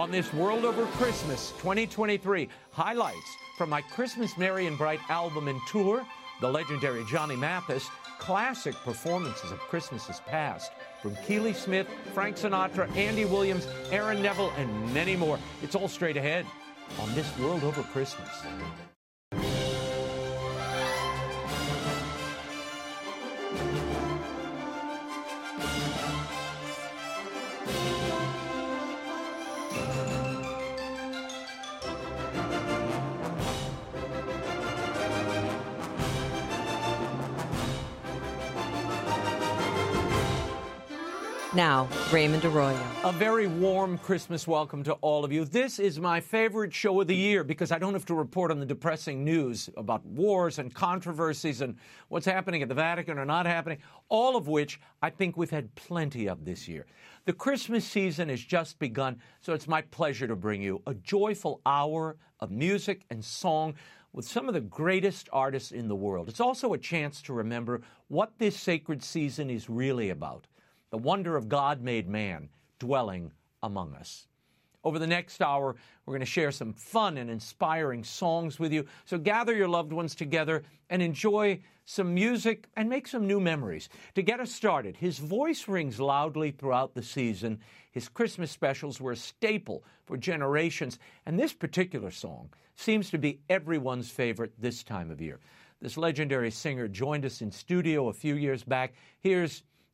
On this World Over Christmas 2023, highlights from my Christmas Merry and Bright album and tour, the legendary Johnny Mathis, classic performances of Christmases past from Keely Smith, Frank Sinatra, Andy Williams, Aaron Neville, and many more. It's all straight ahead on this World Over Christmas. Now, Raymond Arroyo. A very warm Christmas welcome to all of you. This is my favorite show of the year because I don't have to report on the depressing news about wars and controversies and what's happening at the Vatican or not happening, all of which I think we've had plenty of this year. The Christmas season has just begun, so it's my pleasure to bring you a joyful hour of music and song with some of the greatest artists in the world. It's also a chance to remember what this sacred season is really about the wonder of God made man dwelling among us. Over the next hour, we're going to share some fun and inspiring songs with you. So gather your loved ones together and enjoy some music and make some new memories. To get us started, his voice rings loudly throughout the season. His Christmas specials were a staple for generations, and this particular song seems to be everyone's favorite this time of year. This legendary singer joined us in studio a few years back. Here's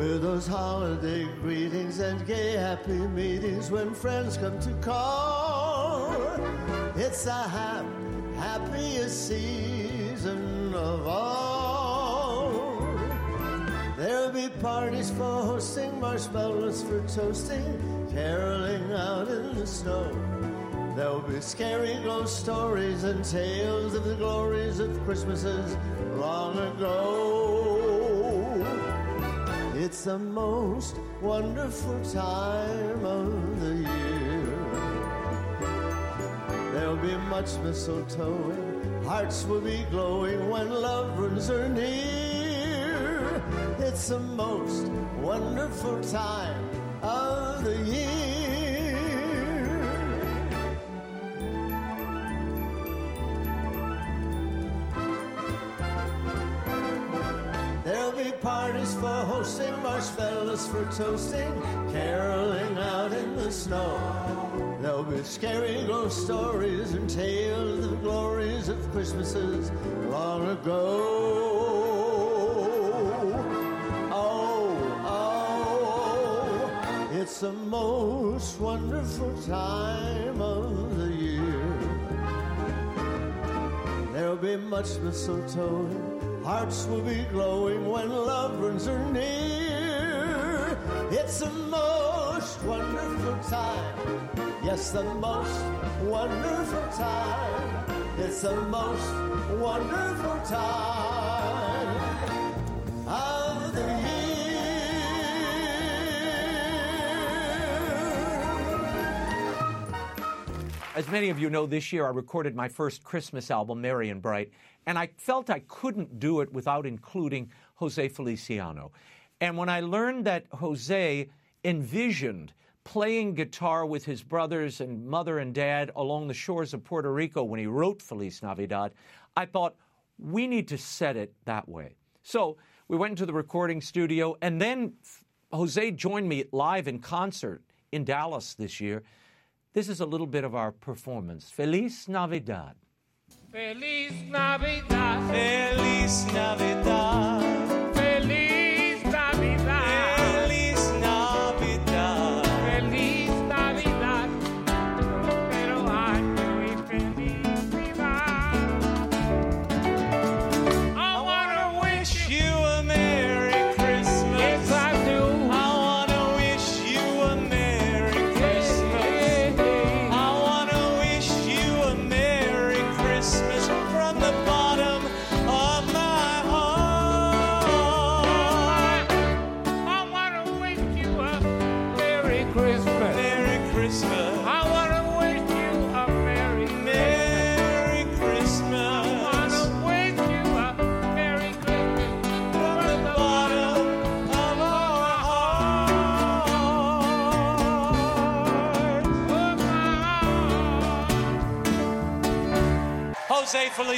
With those holiday greetings and gay happy meetings when friends come to call. It's the hap- happiest season of all. There'll be parties for hosting, marshmallows for toasting, caroling out in the snow. There'll be scary ghost stories and tales of the glories of Christmases long ago. It's the most wonderful time of the year. There'll be much mistletoeing, hearts will be glowing when loved ones are near. It's the most wonderful time of the year. Parties for hosting, marshmallows for toasting, caroling out in the snow. There'll be scary ghost stories and tales of the glories of Christmases long ago. Oh, oh, it's the most wonderful time of the year. There'll be much mistletoe. Hearts will be glowing when loved ones are near. It's the most wonderful time. Yes, the most wonderful time. It's the most wonderful time As many of you know, this year I recorded my first Christmas album, Merry and Bright, and I felt I couldn't do it without including Jose Feliciano. And when I learned that Jose envisioned playing guitar with his brothers and mother and dad along the shores of Puerto Rico when he wrote Feliz Navidad, I thought, we need to set it that way. So we went into the recording studio, and then Jose joined me live in concert in Dallas this year. This is a little bit of our performance. Feliz Navidad. Feliz Navidad. Feliz Navidad.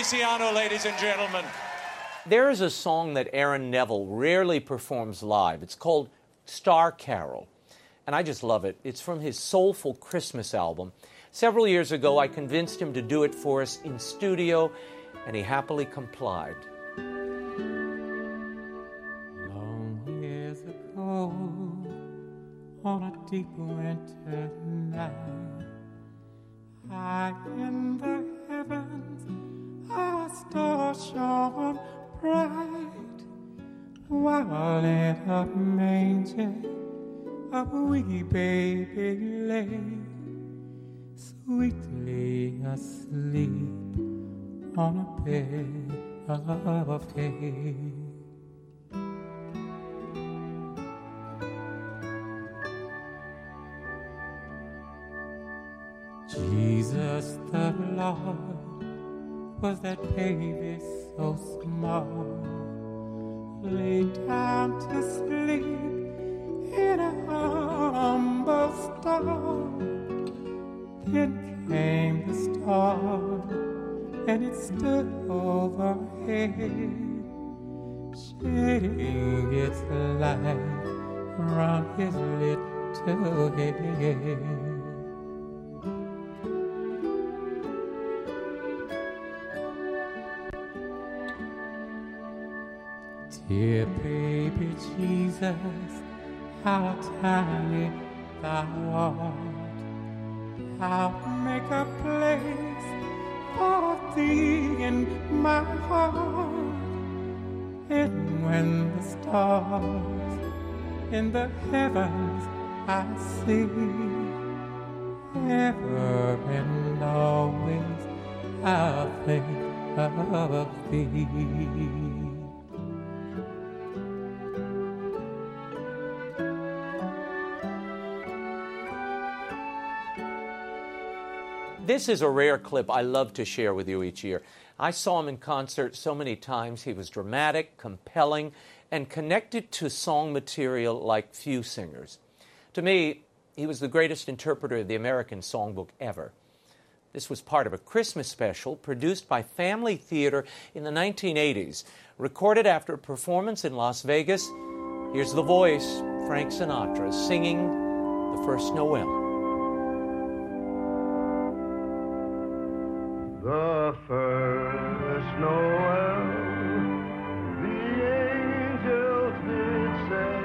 Feliciano, ladies and gentlemen. There is a song that Aaron Neville rarely performs live. It's called Star Carol. And I just love it. It's from his Soulful Christmas album. Several years ago, I convinced him to do it for us in studio, and he happily complied. Long years ago, on a deep winter night, high in the heavens, a star shone bright, while in a manger, a wee baby lay, sweetly asleep on a bed of hay. Jesus the Lord was that baby so small, Lay down to sleep in a humble stall. Then came the star, and it stood overhead, shading its light round his little head. Dear baby Jesus, how tiny thou art. I'll make a place for thee in my heart. And when the stars in the heavens I see, ever and always I'll think of thee. This is a rare clip I love to share with you each year. I saw him in concert so many times. He was dramatic, compelling, and connected to song material like few singers. To me, he was the greatest interpreter of the American songbook ever. This was part of a Christmas special produced by Family Theater in the 1980s, recorded after a performance in Las Vegas. Here's the voice, Frank Sinatra, singing the first Noel. The first Noel, the angels did say,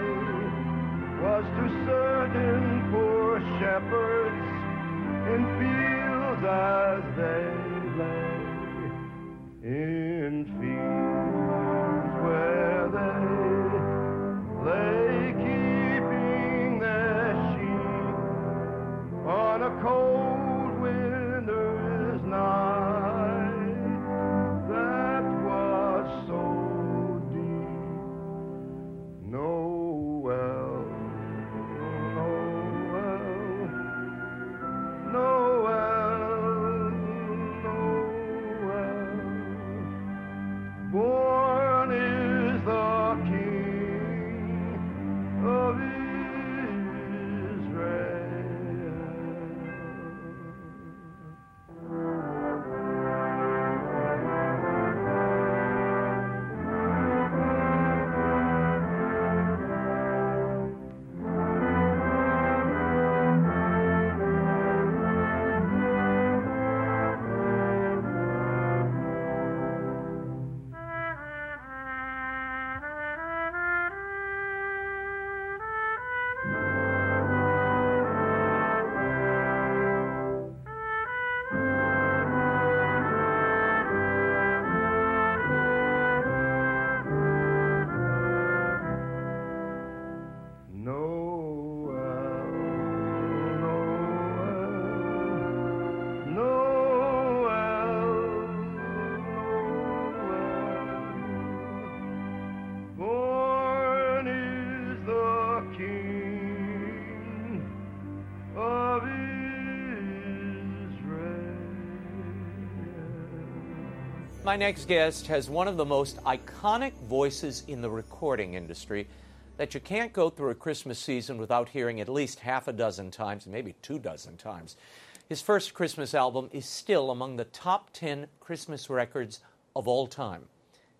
was to certain poor shepherds in fields as My next guest has one of the most iconic voices in the recording industry that you can't go through a Christmas season without hearing at least half a dozen times, maybe two dozen times. His first Christmas album is still among the top 10 Christmas records of all time,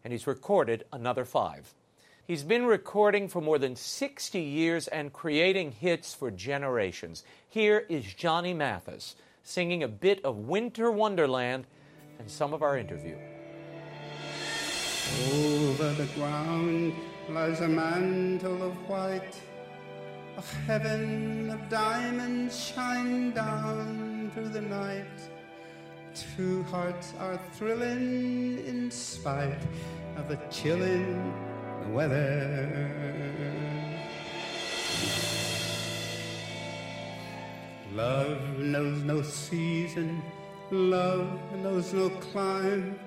and he's recorded another five. He's been recording for more than 60 years and creating hits for generations. Here is Johnny Mathis singing a bit of Winter Wonderland and some of our interview. Over the ground lies a mantle of white. A heaven of diamonds shine down through the night. Two hearts are thrilling in spite of the chilling weather. Love knows no season, love knows no clime.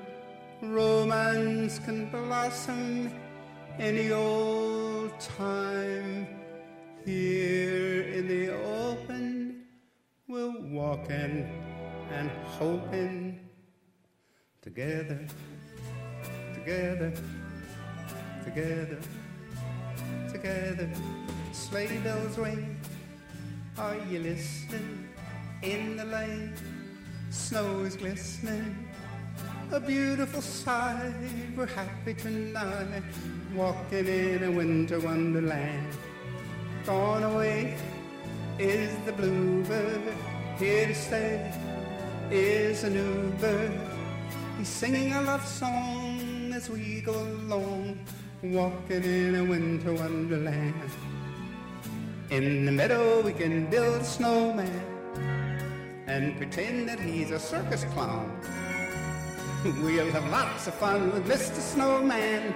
Romance can blossom any old time. Here in the open, we're walking and hoping together, together, together, together. Sleigh bells ring. Are you listening? In the lane, snow is glistening. A beautiful sight. We're happy tonight, walking in a winter wonderland. Gone away is the bluebird. Here to stay is a new bird. He's singing a love song as we go along, walking in a winter wonderland. In the meadow we can build a snowman and pretend that he's a circus clown. We'll have lots of fun with Mr. Snowman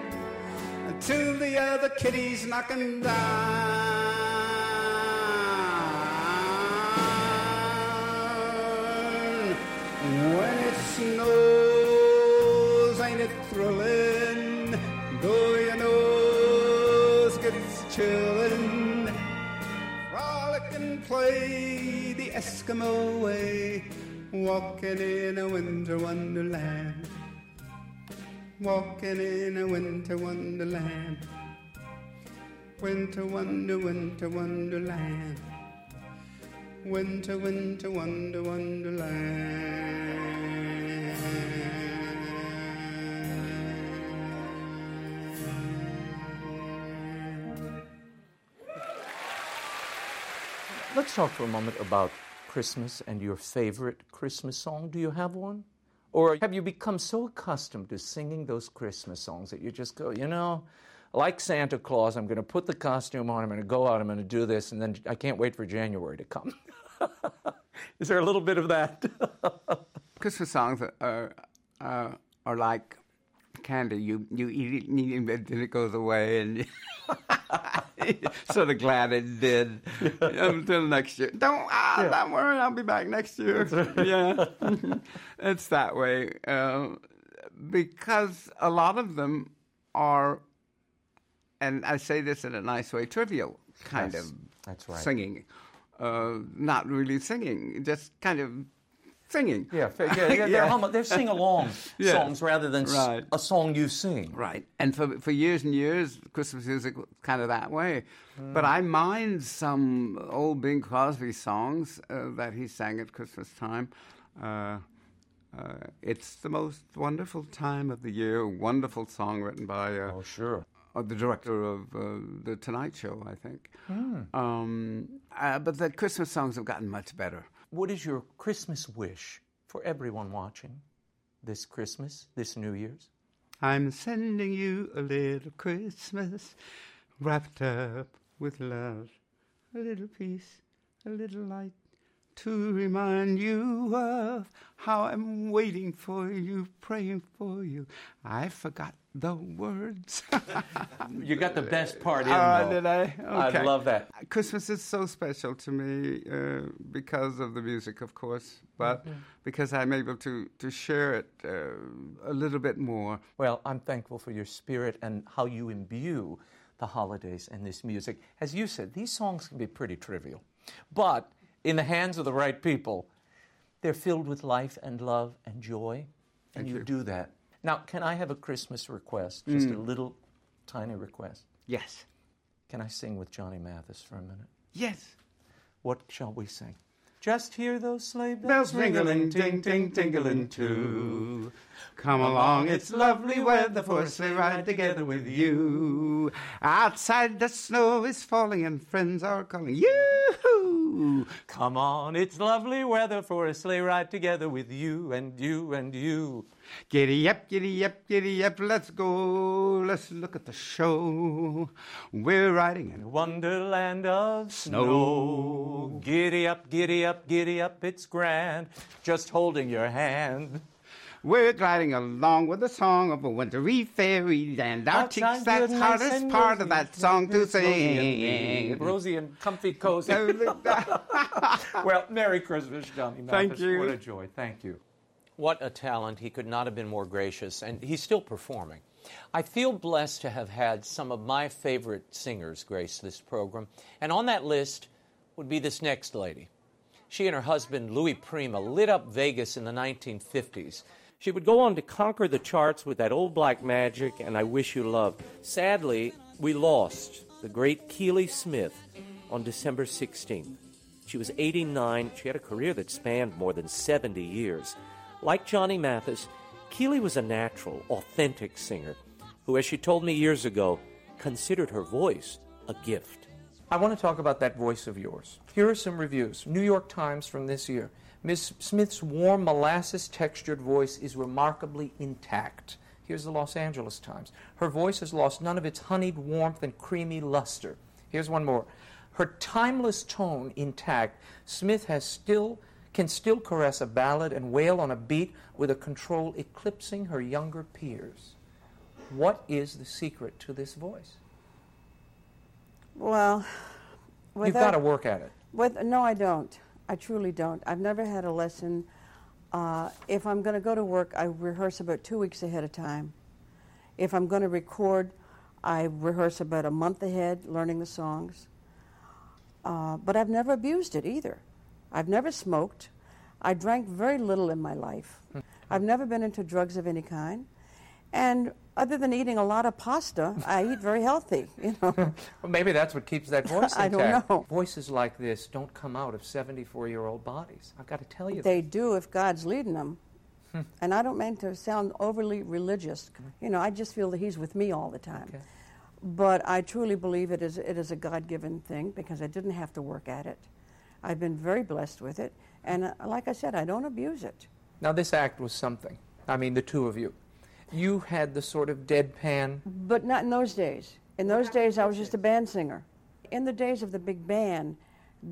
until the other kitties knock him down. When it snows, ain't it thrilling? Though your nose gets chillin', frolic and play the Eskimo way, walking in a winter wonderland. Walking in a winter wonderland. Winter wonder, winter wonderland. Winter, winter, wonder, wonderland. Let's talk for a moment about Christmas and your favorite Christmas song. Do you have one? Or have you become so accustomed to singing those Christmas songs that you just go, you know, like Santa Claus, I'm going to put the costume on, I'm going to go out, I'm going to do this, and then I can't wait for January to come. Is there a little bit of that? Christmas songs are uh, are like candy. You you eat it and then it goes away, and sort of glad it did until next year. Don't ah, Yeah. don't worry, I'll be back next year. Yeah, it's that way uh, because a lot of them are, and I say this in a nice way, trivial kind Yes, of that's right. singing, uh, not really singing, just kind of singing. yeah, fa- yeah, yeah, they're, hum- they're sing along Yeah. songs rather than Right. a song you sing. Right. And for for years and years, Christmas music was kind of that way. But I mind some old Bing Crosby songs uh, that he sang at Christmas time. Uh, uh, it's the most wonderful time of the year. A wonderful song written by uh, Oh, sure. uh, the director of uh, the Tonight Show, I think. Um, uh, but the Christmas songs have gotten much better. What is your Christmas wish for everyone watching this Christmas, this New Year's? I'm sending you a little Christmas wrapped up with love, a little peace, a little light to remind you of how I'm waiting for you, praying for you. I forgot the words. You got the best part in, though. did I? I love that. Christmas is so special to me uh, because of the music, of course, but because I'm able to, to share it uh, a little bit more. Well, I'm thankful for your spirit and how you imbue the holidays and this music. As you said, these songs can be pretty trivial, but in the hands of the right people, they're filled with life and love and joy, and you, you. do that. Now, can I have a Christmas request? Hmm. Just a little tiny request. Yes. Can I sing with Johnny Mathis for a minute? Yes. What shall we sing? Just hear those sleigh Bells bells ringling, ting, ting, tingling too. Come along, it's lovely weather for a sleigh ride together with you. Outside the snow is falling and friends are calling you. Come on, it's lovely weather for a sleigh ride together with you and you and you. Giddy up, giddy up, giddy up, let's go. Let's look at the show. We're riding in a Wonderland of snow. Giddy up, giddy up, giddy up, it's grand. Just holding your hand. We're gliding along with the song of a wintry fairyland. Our cheeks, Outside that's good, nice hardest and part of that song to sing. and, rosy and comfy cozy. well, Merry Christmas, Johnny Mathis. Thank you. What a joy. Thank you. What a talent. He could not have been more gracious, and he's still performing. I feel blessed to have had some of my favorite singers grace this program, and on that list would be this next lady. She and her husband, Louis Prima, lit up Vegas in the 1950s. She would go on to conquer the charts with that old black magic and I Wish You Love. Sadly, we lost the great Keely Smith on December 16th. She was 89. She had a career that spanned more than 70 years. Like Johnny Mathis, Keely was a natural, authentic singer who, as she told me years ago, considered her voice a gift. I want to talk about that voice of yours. Here are some reviews. New York Times from this year. Miss Smith's warm, molasses textured voice is remarkably intact. Here's the Los Angeles Times. Her voice has lost none of its honeyed warmth and creamy luster. Here's one more. Her timeless tone intact, Smith has still can still caress a ballad and wail on a beat with a control eclipsing her younger peers. What is the secret to this voice? Well, You've got to work at it. With, no, I don't. I truly don't. I've never had a lesson. Uh, if I'm going to go to work, I rehearse about two weeks ahead of time. If I'm going to record, I rehearse about a month ahead, learning the songs. Uh, but I've never abused it either. I've never smoked. I drank very little in my life. I've never been into drugs of any kind. And other than eating a lot of pasta, I eat very healthy, you know. Well, maybe that's what keeps that voice intact. I don't know. Voices like this don't come out of 74-year-old bodies. I've got to tell you. They do if God's leading them. Hmm. and I don't mean to sound overly religious. You know, I just feel that He's with me all the time. Okay. But I truly believe it is, it is a God given thing because I didn't have to work at it. I've been very blessed with it. And uh, like I said, I don't abuse it. Now, this act was something. I mean, the two of you. You had the sort of deadpan. But not in those days. In those days, I was just a band singer. In the days of the big band,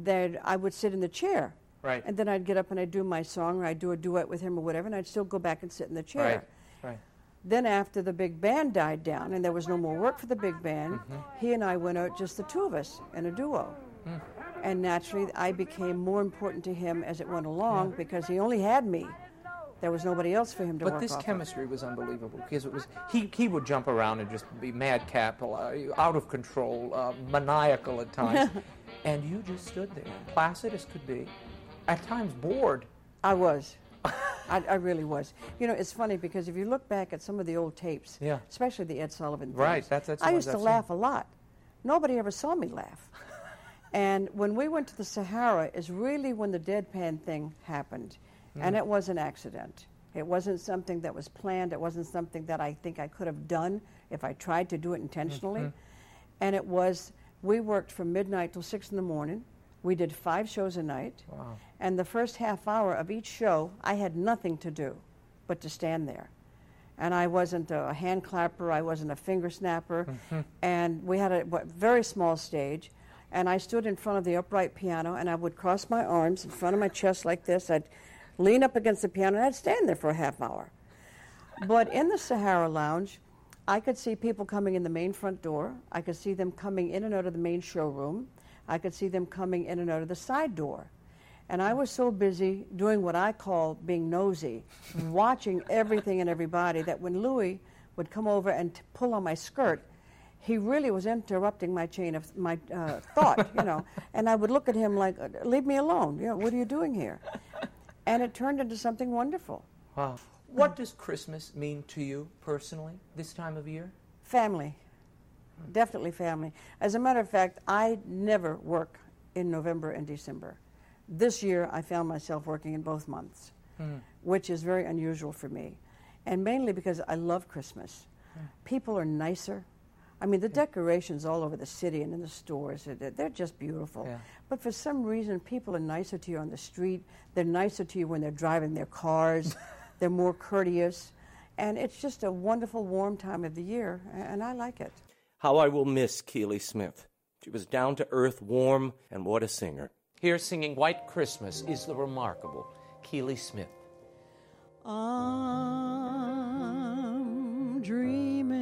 that I would sit in the chair. Right. And then I'd get up and I'd do my song or I'd do a duet with him or whatever, and I'd still go back and sit in the chair. Right. Right. Then after the big band died down and there was no more work for the big band, he and I went out just the two of us in a duo. Mm. And naturally, I became more important to him as it went along because he only had me. There was nobody else for him to But work this off of. chemistry was unbelievable because it was he, he would jump around and just be madcap, uh, out of control, uh, maniacal at times, and you just stood there, placid as could be, at times bored. I was. I, I really was. You know, it's funny because if you look back at some of the old tapes, Yeah. especially the Ed Sullivan things, Right, that's- that's I used to laugh seen. a lot. Nobody ever saw me laugh. and when we went to the Sahara is really when the deadpan thing happened. Hmm. And it was an accident. It wasn't something that was planned. It wasn't something that I think I could have done if I tried to do it intentionally. Mm-hmm. And it was, we worked from midnight till six in the morning. We did five shows a night. Wow. And the first half hour of each show, I had nothing to do but to stand there. And I wasn't a hand clapper, I wasn't a finger snapper. And we had a what, very small stage. And I stood in front of the upright piano and I would cross my arms in front of my chest like this. I'd lean up against the piano and I'd stand there for a half hour. But in the Sahara Lounge, I could see people coming in the main front door. I could see them coming in and out of the main showroom. I could see them coming in and out of the side door. And I was so busy doing what I call being nosy, watching everything and everybody, that when Louis would come over and t- pull on my skirt, he really was interrupting my chain of my uh, thought, you know. And I would look at him like, "Leave me alone. You know, what are you doing here?" And it turned into something wonderful. Wow. What does Christmas mean to you personally this time of year? Family. Definitely family. As a matter of fact, I never work in November and December. This year, I found myself working in both months, hmm. which is very unusual for me, and mainly because I love Christmas. Hmm. People are nicer. I mean, the decorations all over the city and in the stores, they're, they're just beautiful. Yeah. But for some reason, people are nicer to you on the street. They're nicer to you when they're driving their cars. they're more courteous. And it's just a wonderful, warm time of the year, and I like it. How I will miss Keely Smith. She was down to earth, warm, and what a singer. Here singing White Christmas is the remarkable Keely Smith. I'm dreaming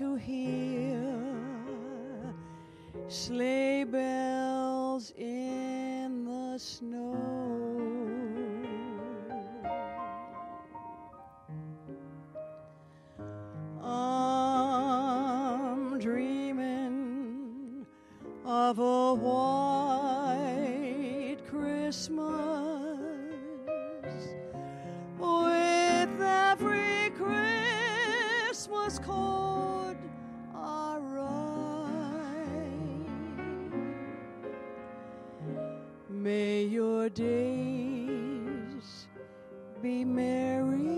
to hear sleigh bells in the snow. I'm dreaming of a white Christmas May your days be merry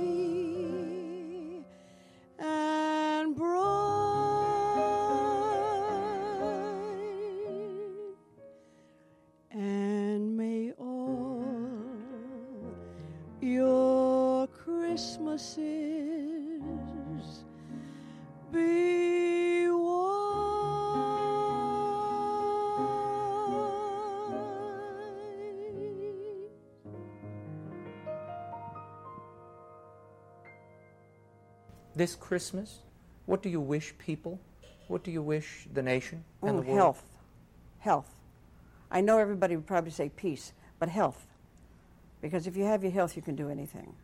This Christmas, what do you wish people? What do you wish the nation and Oh, the world? health. Health. I know everybody would probably say peace, but health. Because if you have your health, you can do anything.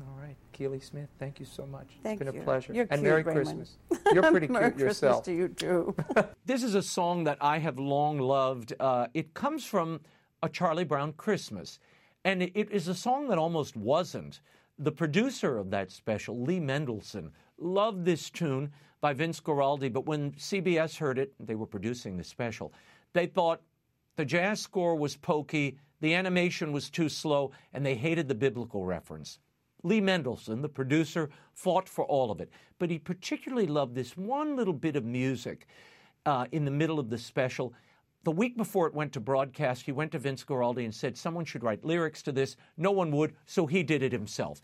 All right, Keely Smith, thank you so much. Thank it's been you. a pleasure. You're and cute, Merry Raymond. Christmas. You're pretty Merry cute yourself. Christmas to you too. This is a song that I have long loved. Uh, it comes from a Charlie Brown Christmas, and it, it is a song that almost wasn't. The producer of that special, Lee Mendelson, loved this tune by Vince Guaraldi, but when CBS heard it, they were producing the special, they thought the jazz score was pokey, the animation was too slow, and they hated the biblical reference. Lee Mendelson, the producer, fought for all of it, but he particularly loved this one little bit of music uh, in the middle of the special. The week before it went to broadcast, he went to Vince Guaraldi and said someone should write lyrics to this. No one would, so he did it himself.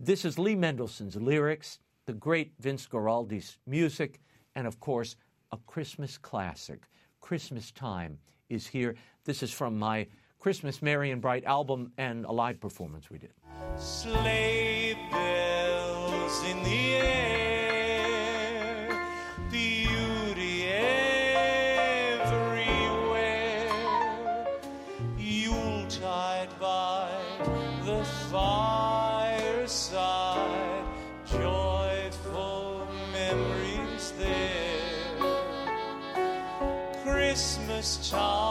This is Lee Mendelson's lyrics, the great Vince Guaraldi's music, and of course, a Christmas classic. Christmas Time is here. This is from my Christmas Merry and Bright album and a live performance we did. Sleigh bells in the air, Christmas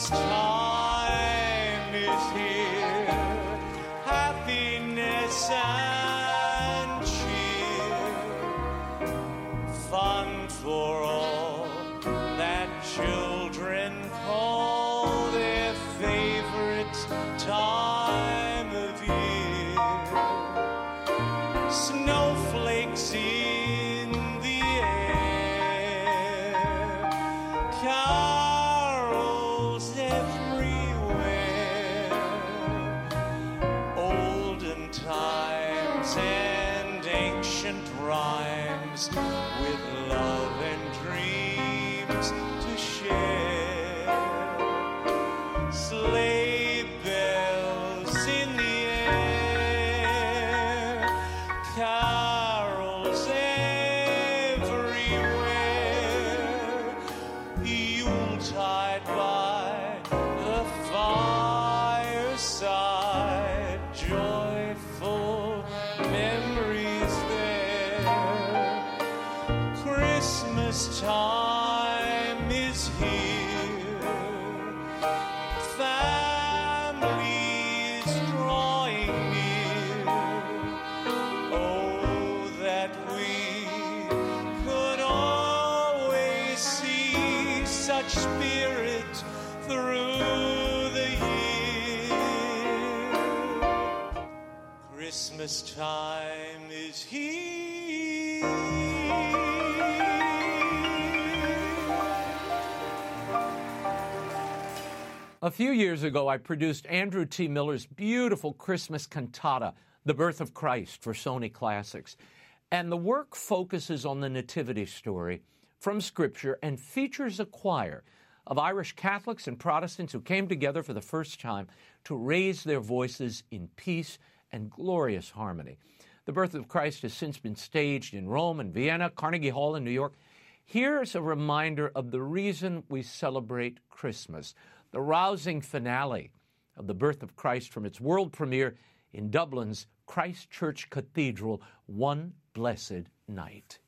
time is here. Happiness and A few years ago, I produced Andrew T. Miller's beautiful Christmas cantata, The Birth of Christ, for Sony Classics. And the work focuses on the Nativity story from Scripture and features a choir of Irish Catholics and Protestants who came together for the first time to raise their voices in peace and glorious harmony. The Birth of Christ has since been staged in Rome and Vienna, Carnegie Hall in New York. Here's a reminder of the reason we celebrate Christmas the rousing finale of the birth of Christ from its world premiere in Dublin's Christ Church Cathedral, One Blessed Night.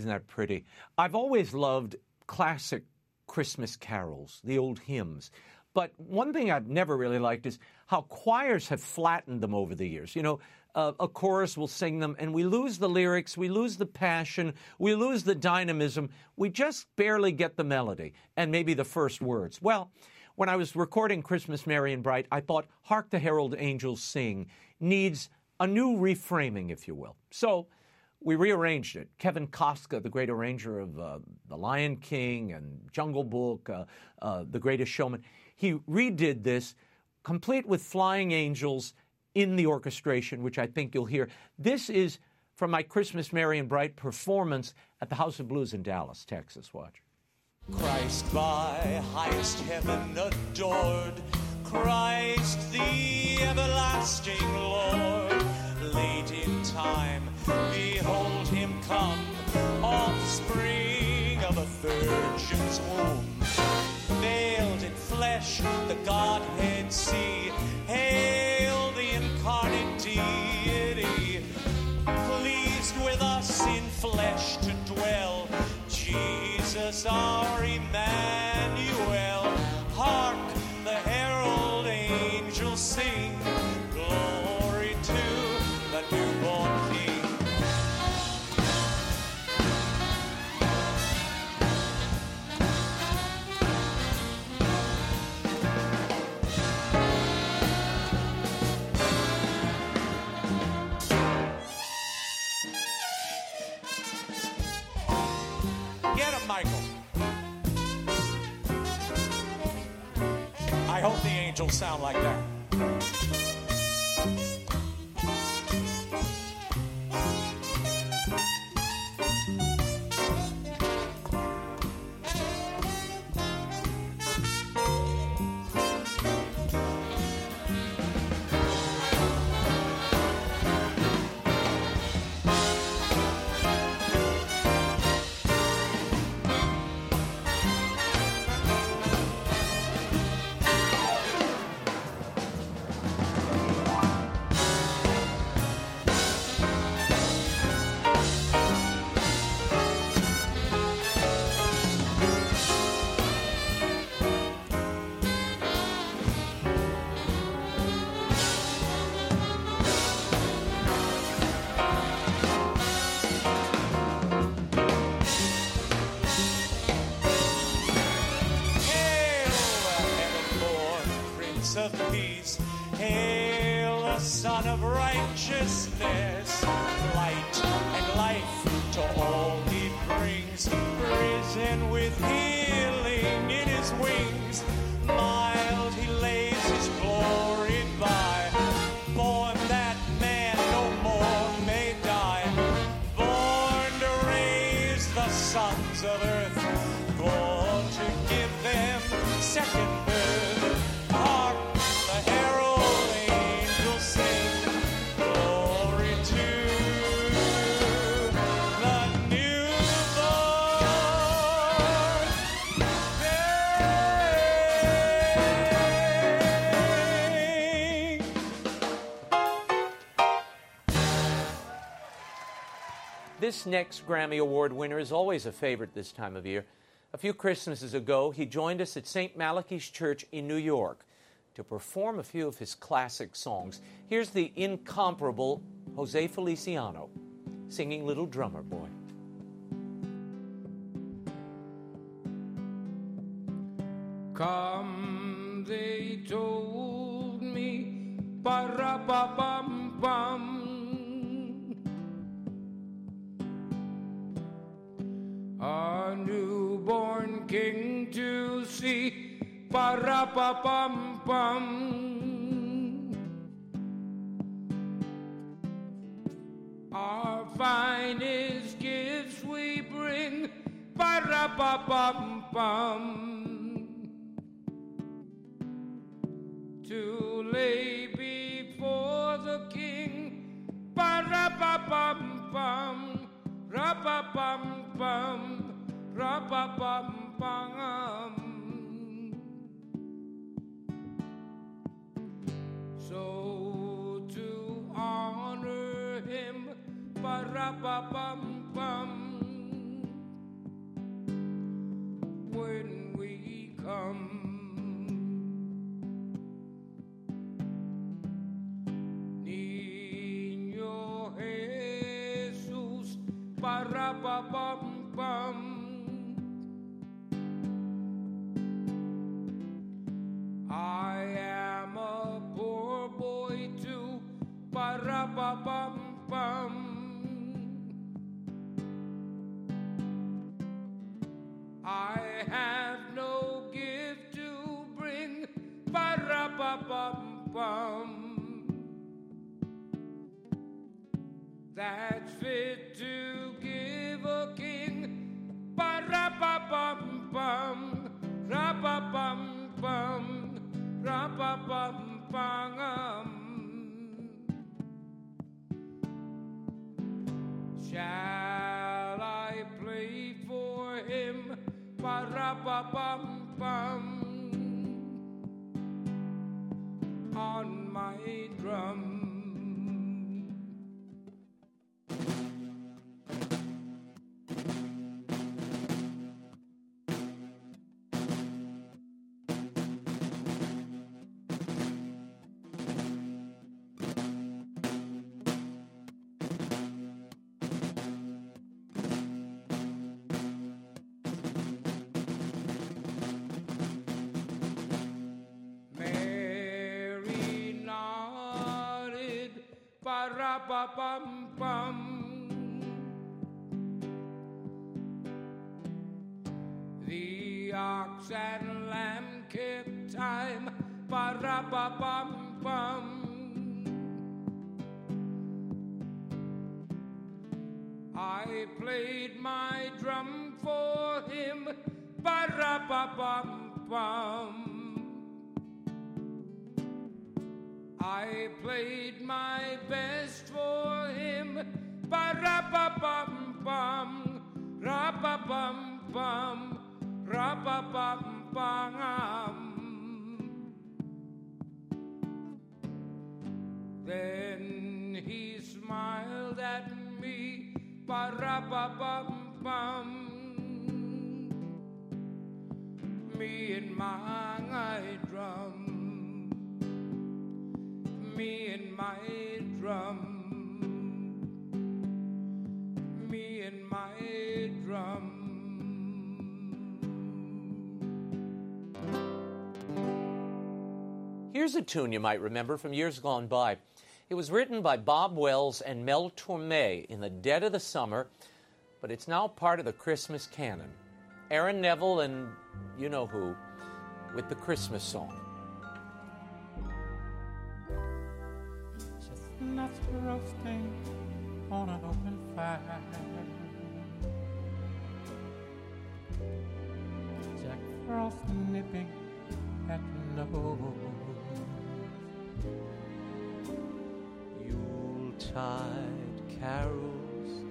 Isn't that pretty? I've always loved classic Christmas carols, the old hymns. But one thing I've never really liked is how choirs have flattened them over the years. You know, uh, a chorus will sing them, and we lose the lyrics, we lose the passion, we lose the dynamism. We just barely get the melody and maybe the first words. Well, when I was recording Christmas Merry and Bright, I thought Hark the Herald Angels Sing needs a new reframing, if you will. So we rearranged it. Kevin Costner, the great arranger of uh, The Lion King and Jungle Book, uh, uh, The Greatest Showman, he redid this, complete with flying angels in the orchestration, which I think you'll hear. This is from my Christmas Merry and Bright performance at the House of Blues in Dallas, Texas. Watch. Christ by highest heaven adored, Christ the everlasting Lord. Late in time, behold him come, offspring of a virgin's womb. Veiled in flesh, the Godhead see. Hail the incarnate deity, pleased with us in flesh to dwell. Jesus our angels sound like that. This next Grammy Award winner is always a favorite this time of year. A few Christmases ago, he joined us at St. Malachy's Church in New York to perform a few of his classic songs. Here's the incomparable Jose Feliciano singing Little Drummer Boy. Come, they told me, para pa pam pam. Para pa pam pam. Our finest gifts we bring, para pa pam pam. to lay before the king. Ba-ra-ba-bum-bum, ra-ba-bum-bum, ra-ba-bum-bum. So to honor him, ba-ra-ba-bum-bum, Ra-ba-bum-bum. Shall I play for him? Ba-ra-ba-bum-bum ba-ra-ba-bum-bum. The ox and lamb kept time, ba-ra-ba-bum-bum. I played my drum for him, ba-ra-ba-bum-bum. I played my best ba-ra-ba-bum-bum, ra-ba-bum-bum, ra-ba-bum-bum. Then he smiled at me, ba-ra-ba-bum-bum. Me and my drum me and my drum. Here's a tune you might remember from years gone by. It was written by Bob Wells and Mel Torme in the dead of the summer, but it's now part of the Christmas canon. Aaron Neville and you know who with the Christmas song. Chestnuts roasting on an open fire. Jack Frost nipping at the nose. Yuletide carols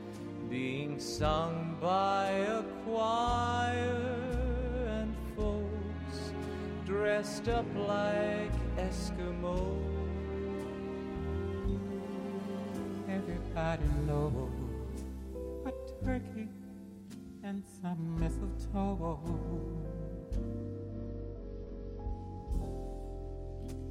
being sung by a choir and folks dressed up like Eskimos. Everybody knows a turkey and some mistletoe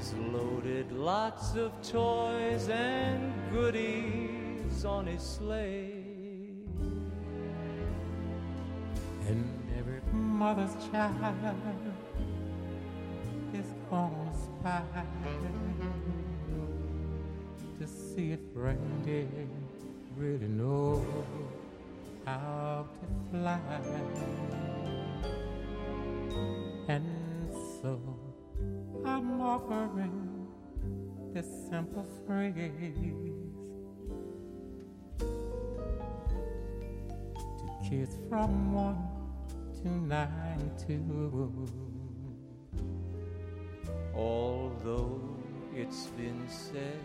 He's loaded lots of toys and goodies on his sleigh. And every mother's child is gonna spy to see if reindeer really know how to fly. And so offering this simple phrase to kids from one to nine ninety-two. Although it's been said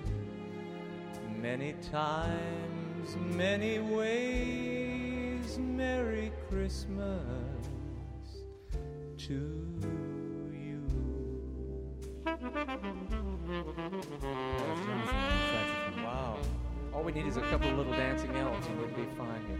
many times, many ways, Merry Christmas to. Wow. All we need is a couple little dancing elves and we'd be fine here.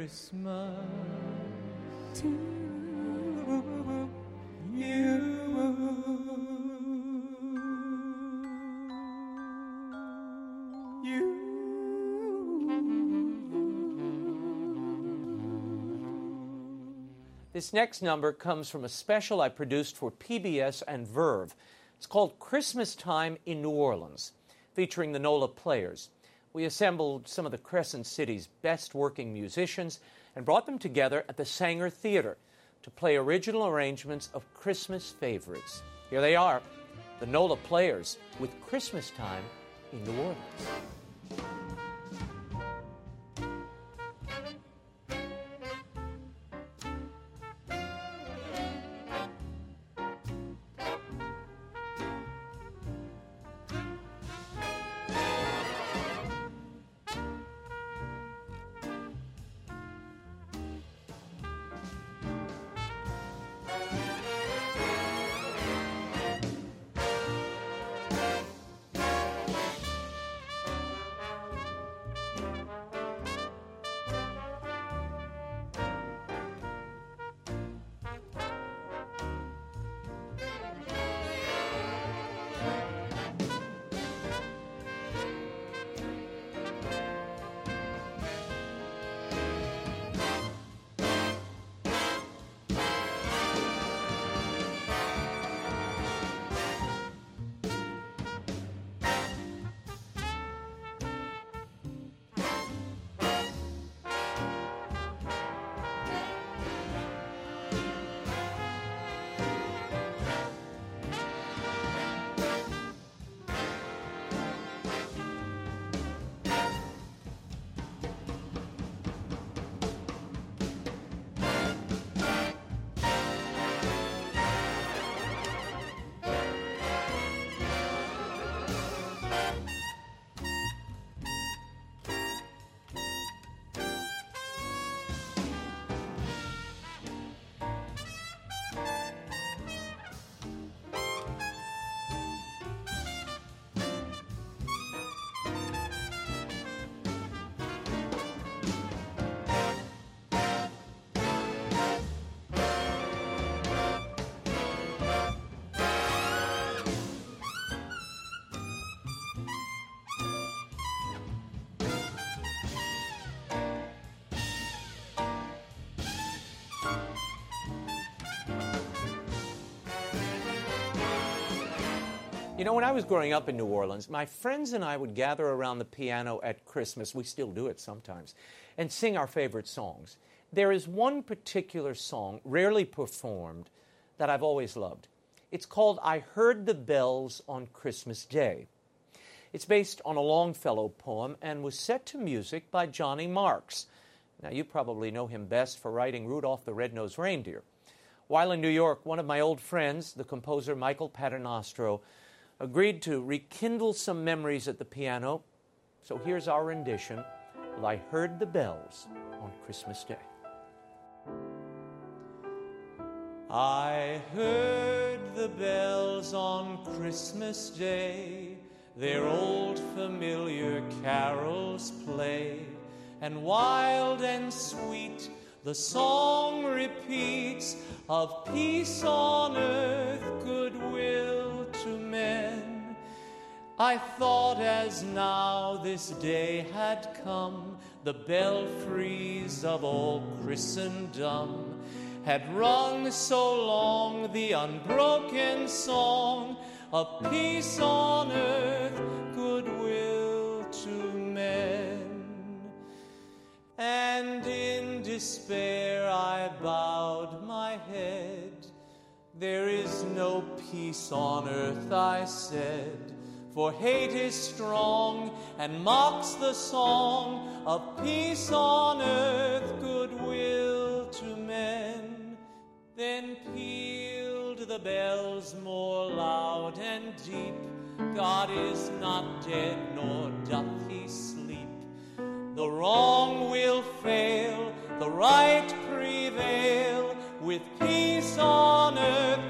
Christmas to you. This next number comes from a special I produced for PBS and Verve. It's called Christmas Time in New Orleans, featuring the NOLA players. We assembled some of the Crescent City's best working musicians and brought them together at the Saenger Theater to play original arrangements of Christmas favorites. Here they are, the NOLA players with Christmas Time in New Orleans. You know, when I was growing up in New Orleans, my friends and I would gather around the piano at Christmas, we still do it sometimes, and sing our favorite songs. There is one particular song, rarely performed, that I've always loved. It's called I Heard the Bells on Christmas Day. It's based on a Longfellow poem and was set to music by Johnny Marks. Now, you probably know him best for writing Rudolph the Red-Nosed Reindeer. While in New York, one of my old friends, the composer Michael Paternostro, agreed to rekindle some memories at the piano. So here's our rendition of I Heard the Bells on Christmas Day. I heard the bells on Christmas Day, their old familiar carols play, and wild and sweet the song repeats of peace on earth, goodwill to men. I thought as now this day had come, the belfries of all Christendom had rung so long the unbroken song of peace on earth, goodwill to men. And in despair I bowed my head. There is no peace on earth, I said, For hate is strong and mocks the song of peace on earth, goodwill to men. Then pealed the bells more loud and deep. God is not dead, nor doth he sleep. The wrong will fail, the right prevail, with peace on earth,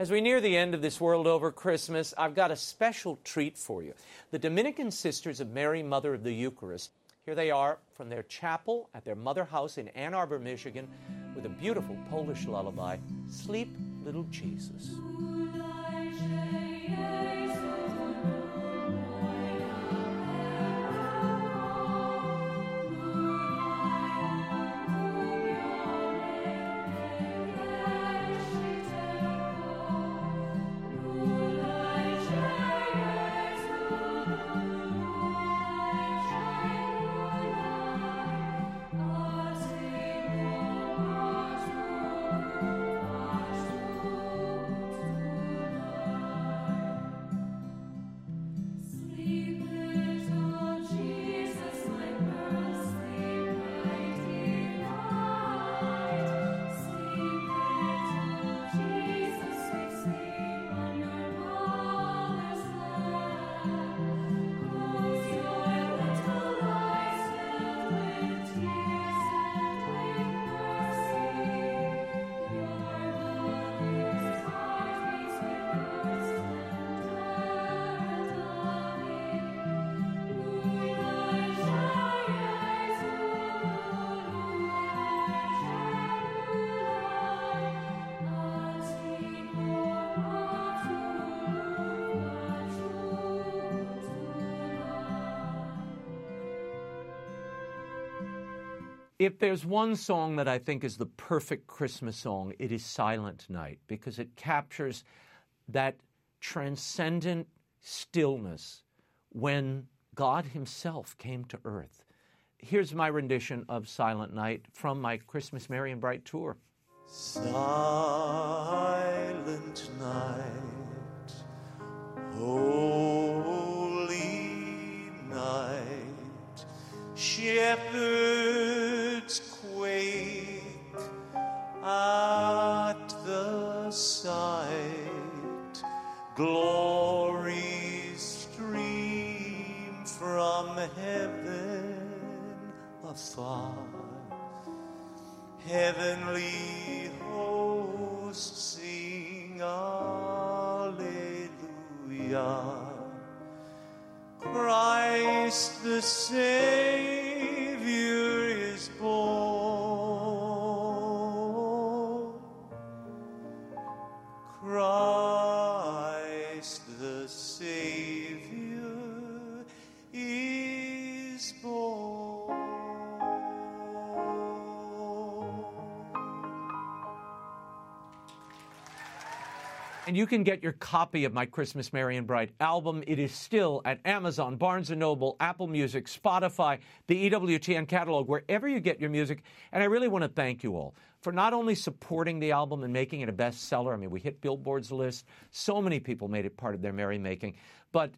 As we near the end of this World Over Christmas, I've got a special treat for you. The Dominican Sisters of Mary, Mother of the Eucharist. Here they are from their chapel at their mother house in Ann Arbor, Michigan, with a beautiful Polish lullaby, Sleep, Little Jesus. If there's one song that I think is the perfect Christmas song, it is Silent Night because it captures that transcendent stillness when God Himself came to earth. Here's my rendition of Silent Night from my Christmas Merry and Bright tour. Silent night, holy night, shepherds at the sight, glories stream from heaven afar heavenly hosts sing Alleluia. Christ the Savior And you can get your copy of my Christmas Merry and Bright album. It is still at Amazon, Barnes & Noble, Apple Music, Spotify, the EWTN catalog, wherever you get your music. And I really want to thank you all for not only supporting the album and making it a bestseller. I mean, we hit Billboard's list. So many people made it part of their merrymaking. But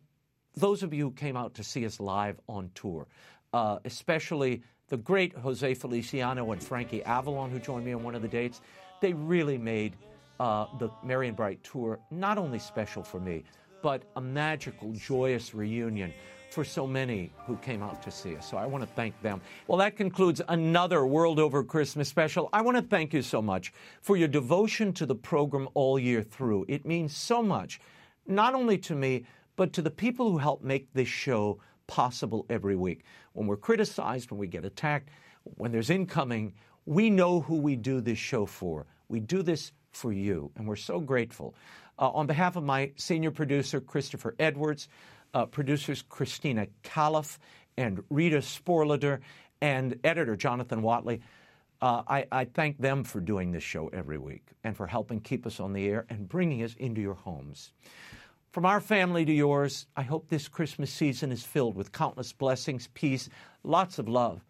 those of you who came out to see us live on tour, uh, especially the great Jose Feliciano and Frankie Avalon, who joined me on one of the dates, they really made uh, the and Bright tour not only special for me, but a magical, joyous reunion for so many who came out to see us. So I want to thank them. Well, that concludes another World Over Christmas special. I want to thank you so much for your devotion to the program all year through. It means so much, not only to me, but to the people who help make this show possible every week. When we're criticized, when we get attacked, when there's incoming, we know who we do this show for. We do this for you, and we're so grateful. Uh, on behalf of my senior producer, Christopher Edwards, uh, producers Christina Califf and Rita Sporlader, and editor Jonathan Watley, uh, I, I thank them for doing this show every week and for helping keep us on the air and bringing us into your homes. From our family to yours, I hope this Christmas season is filled with countless blessings, peace, lots of love,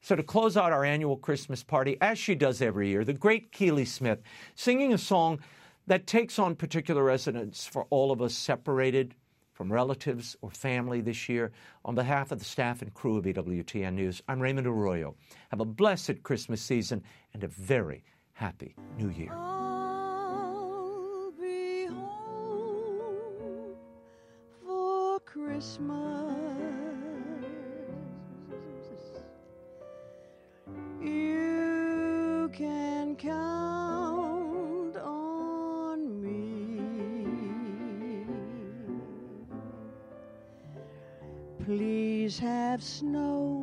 So, to close out our annual Christmas party, as she does every year, the great Keely Smith singing a song that takes on particular resonance for all of us separated from relatives or family this year. On behalf of the staff and crew of EWTN News, I'm Raymond Arroyo. Have a blessed Christmas season and a very happy New Year. Christmas. Please have snow